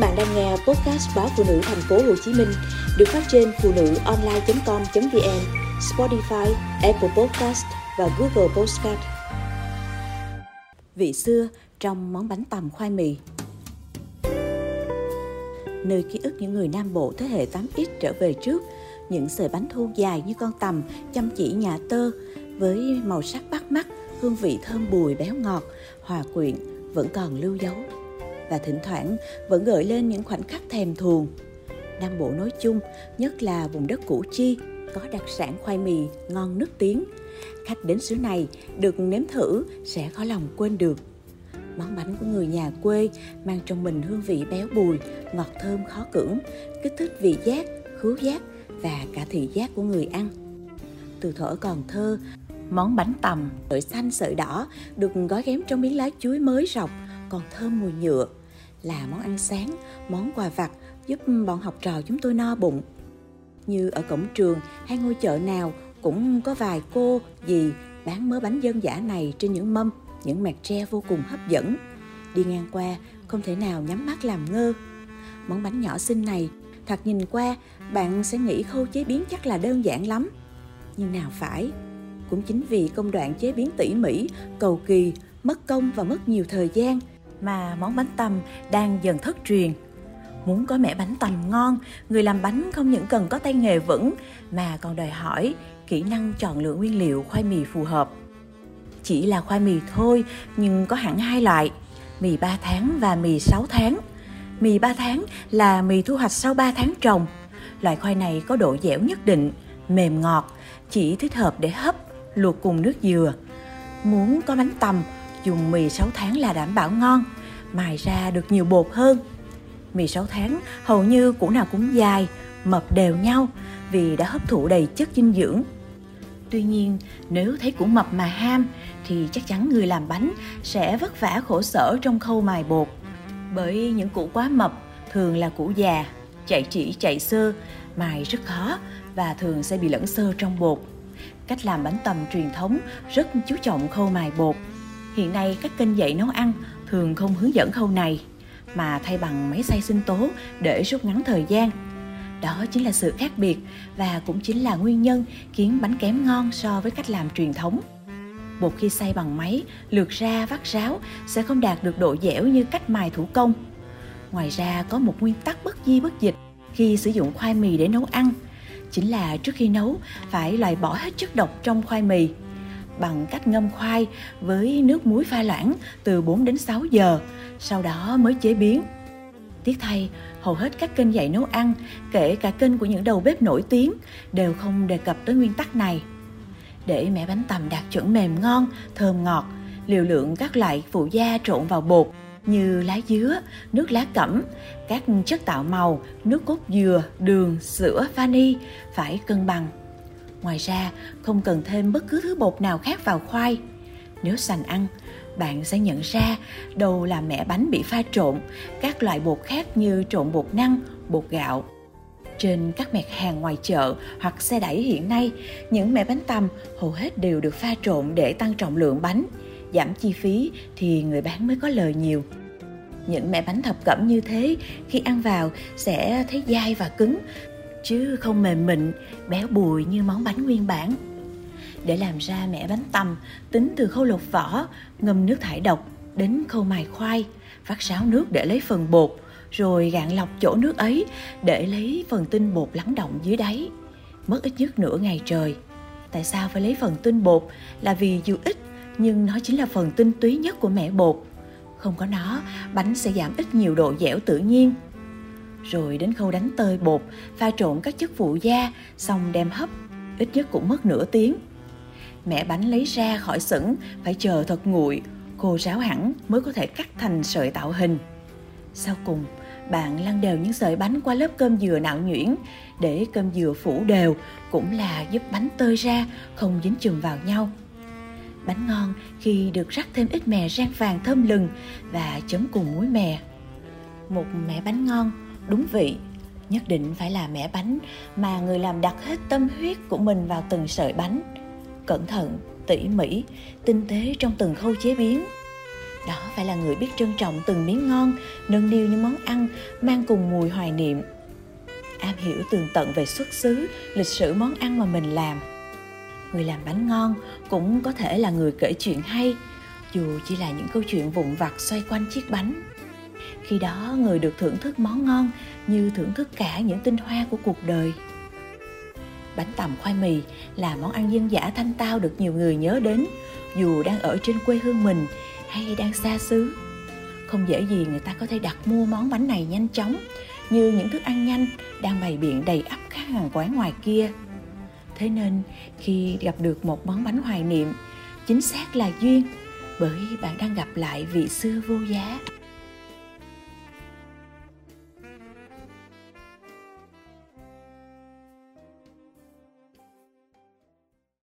bạn đang nghe podcast báo phụ nữ thành phố Hồ Chí Minh được phát trên phụ nữ online.com.vn, Spotify, Apple Podcast và Google Podcast. Vị xưa trong món bánh tằm khoai mì. Nơi ký ức những người Nam Bộ thế hệ 8X trở về trước, những sợi bánh thu dài như con tằm, chăm chỉ nhà tơ với màu sắc bắt mắt, hương vị thơm bùi béo ngọt, hòa quyện vẫn còn lưu dấu và thỉnh thoảng vẫn gợi lên những khoảnh khắc thèm thuồng. Nam Bộ nói chung, nhất là vùng đất Củ Chi, có đặc sản khoai mì ngon nước tiếng. Khách đến xứ này được nếm thử sẽ khó lòng quên được. Món bánh của người nhà quê mang trong mình hương vị béo bùi, ngọt thơm khó cưỡng, kích thích vị giác, khứu giác và cả thị giác của người ăn. Từ thuở còn thơ, món bánh tằm, sợi xanh sợi đỏ được gói ghém trong miếng lá chuối mới rọc, còn thơm mùi nhựa là món ăn sáng, món quà vặt giúp bọn học trò chúng tôi no bụng. Như ở cổng trường hay ngôi chợ nào cũng có vài cô, dì bán mớ bánh dân giả này trên những mâm, những mẹt tre vô cùng hấp dẫn. Đi ngang qua, không thể nào nhắm mắt làm ngơ. Món bánh nhỏ xinh này, thật nhìn qua, bạn sẽ nghĩ khâu chế biến chắc là đơn giản lắm. Nhưng nào phải, cũng chính vì công đoạn chế biến tỉ mỉ, cầu kỳ, mất công và mất nhiều thời gian mà món bánh tằm đang dần thất truyền. Muốn có mẻ bánh tằm ngon, người làm bánh không những cần có tay nghề vững mà còn đòi hỏi kỹ năng chọn lựa nguyên liệu khoai mì phù hợp. Chỉ là khoai mì thôi nhưng có hẳn hai loại, mì 3 tháng và mì 6 tháng. Mì 3 tháng là mì thu hoạch sau 3 tháng trồng. Loại khoai này có độ dẻo nhất định, mềm ngọt, chỉ thích hợp để hấp, luộc cùng nước dừa. Muốn có bánh tằm dùng mì 6 tháng là đảm bảo ngon, mài ra được nhiều bột hơn. Mì 6 tháng hầu như củ nào cũng dài, mập đều nhau vì đã hấp thụ đầy chất dinh dưỡng. Tuy nhiên, nếu thấy củ mập mà ham thì chắc chắn người làm bánh sẽ vất vả khổ sở trong khâu mài bột. Bởi những củ quá mập thường là củ già, chạy chỉ chạy sơ, mài rất khó và thường sẽ bị lẫn sơ trong bột. Cách làm bánh tầm truyền thống rất chú trọng khâu mài bột Hiện nay các kênh dạy nấu ăn thường không hướng dẫn khâu này mà thay bằng máy xay sinh tố để rút ngắn thời gian. Đó chính là sự khác biệt và cũng chính là nguyên nhân khiến bánh kém ngon so với cách làm truyền thống. Bột khi xay bằng máy, lượt ra vắt ráo sẽ không đạt được độ dẻo như cách mài thủ công. Ngoài ra có một nguyên tắc bất di bất dịch khi sử dụng khoai mì để nấu ăn, chính là trước khi nấu phải loại bỏ hết chất độc trong khoai mì bằng cách ngâm khoai với nước muối pha loãng từ 4 đến 6 giờ, sau đó mới chế biến. Tiếc thay, hầu hết các kênh dạy nấu ăn, kể cả kênh của những đầu bếp nổi tiếng, đều không đề cập tới nguyên tắc này. Để mẻ bánh tằm đạt chuẩn mềm ngon, thơm ngọt, liều lượng các loại phụ gia trộn vào bột như lá dứa, nước lá cẩm, các chất tạo màu, nước cốt dừa, đường, sữa, vani phải cân bằng Ngoài ra, không cần thêm bất cứ thứ bột nào khác vào khoai. Nếu sành ăn, bạn sẽ nhận ra đầu là mẻ bánh bị pha trộn, các loại bột khác như trộn bột năng, bột gạo. Trên các mẹt hàng ngoài chợ hoặc xe đẩy hiện nay, những mẻ bánh tằm hầu hết đều được pha trộn để tăng trọng lượng bánh. Giảm chi phí thì người bán mới có lời nhiều. Những mẻ bánh thập cẩm như thế khi ăn vào sẽ thấy dai và cứng chứ không mềm mịn, béo bùi như món bánh nguyên bản. Để làm ra mẻ bánh tằm, tính từ khâu lột vỏ, ngâm nước thải độc đến khâu mài khoai, vắt ráo nước để lấy phần bột, rồi gạn lọc chỗ nước ấy để lấy phần tinh bột lắng động dưới đáy. Mất ít nhất nửa ngày trời. Tại sao phải lấy phần tinh bột? Là vì dù ít, nhưng nó chính là phần tinh túy nhất của mẻ bột. Không có nó, bánh sẽ giảm ít nhiều độ dẻo tự nhiên rồi đến khâu đánh tơi bột, pha trộn các chất phụ gia, xong đem hấp, ít nhất cũng mất nửa tiếng. Mẹ bánh lấy ra khỏi sửng, phải chờ thật nguội, khô ráo hẳn mới có thể cắt thành sợi tạo hình. Sau cùng, bạn lăn đều những sợi bánh qua lớp cơm dừa nạo nhuyễn để cơm dừa phủ đều cũng là giúp bánh tơi ra không dính chùm vào nhau. Bánh ngon khi được rắc thêm ít mè rang vàng thơm lừng và chấm cùng muối mè. Một mẻ bánh ngon đúng vị. Nhất định phải là mẻ bánh mà người làm đặt hết tâm huyết của mình vào từng sợi bánh. Cẩn thận, tỉ mỉ, tinh tế trong từng khâu chế biến. Đó phải là người biết trân trọng từng miếng ngon, nâng niu những món ăn, mang cùng mùi hoài niệm. Am hiểu tường tận về xuất xứ, lịch sử món ăn mà mình làm. Người làm bánh ngon cũng có thể là người kể chuyện hay, dù chỉ là những câu chuyện vụn vặt xoay quanh chiếc bánh khi đó người được thưởng thức món ngon như thưởng thức cả những tinh hoa của cuộc đời. Bánh tằm khoai mì là món ăn dân dã thanh tao được nhiều người nhớ đến, dù đang ở trên quê hương mình hay đang xa xứ. Không dễ gì người ta có thể đặt mua món bánh này nhanh chóng, như những thức ăn nhanh đang bày biện đầy ắp các hàng quán ngoài kia. Thế nên, khi gặp được một món bánh hoài niệm, chính xác là duyên, bởi bạn đang gặp lại vị xưa vô giá.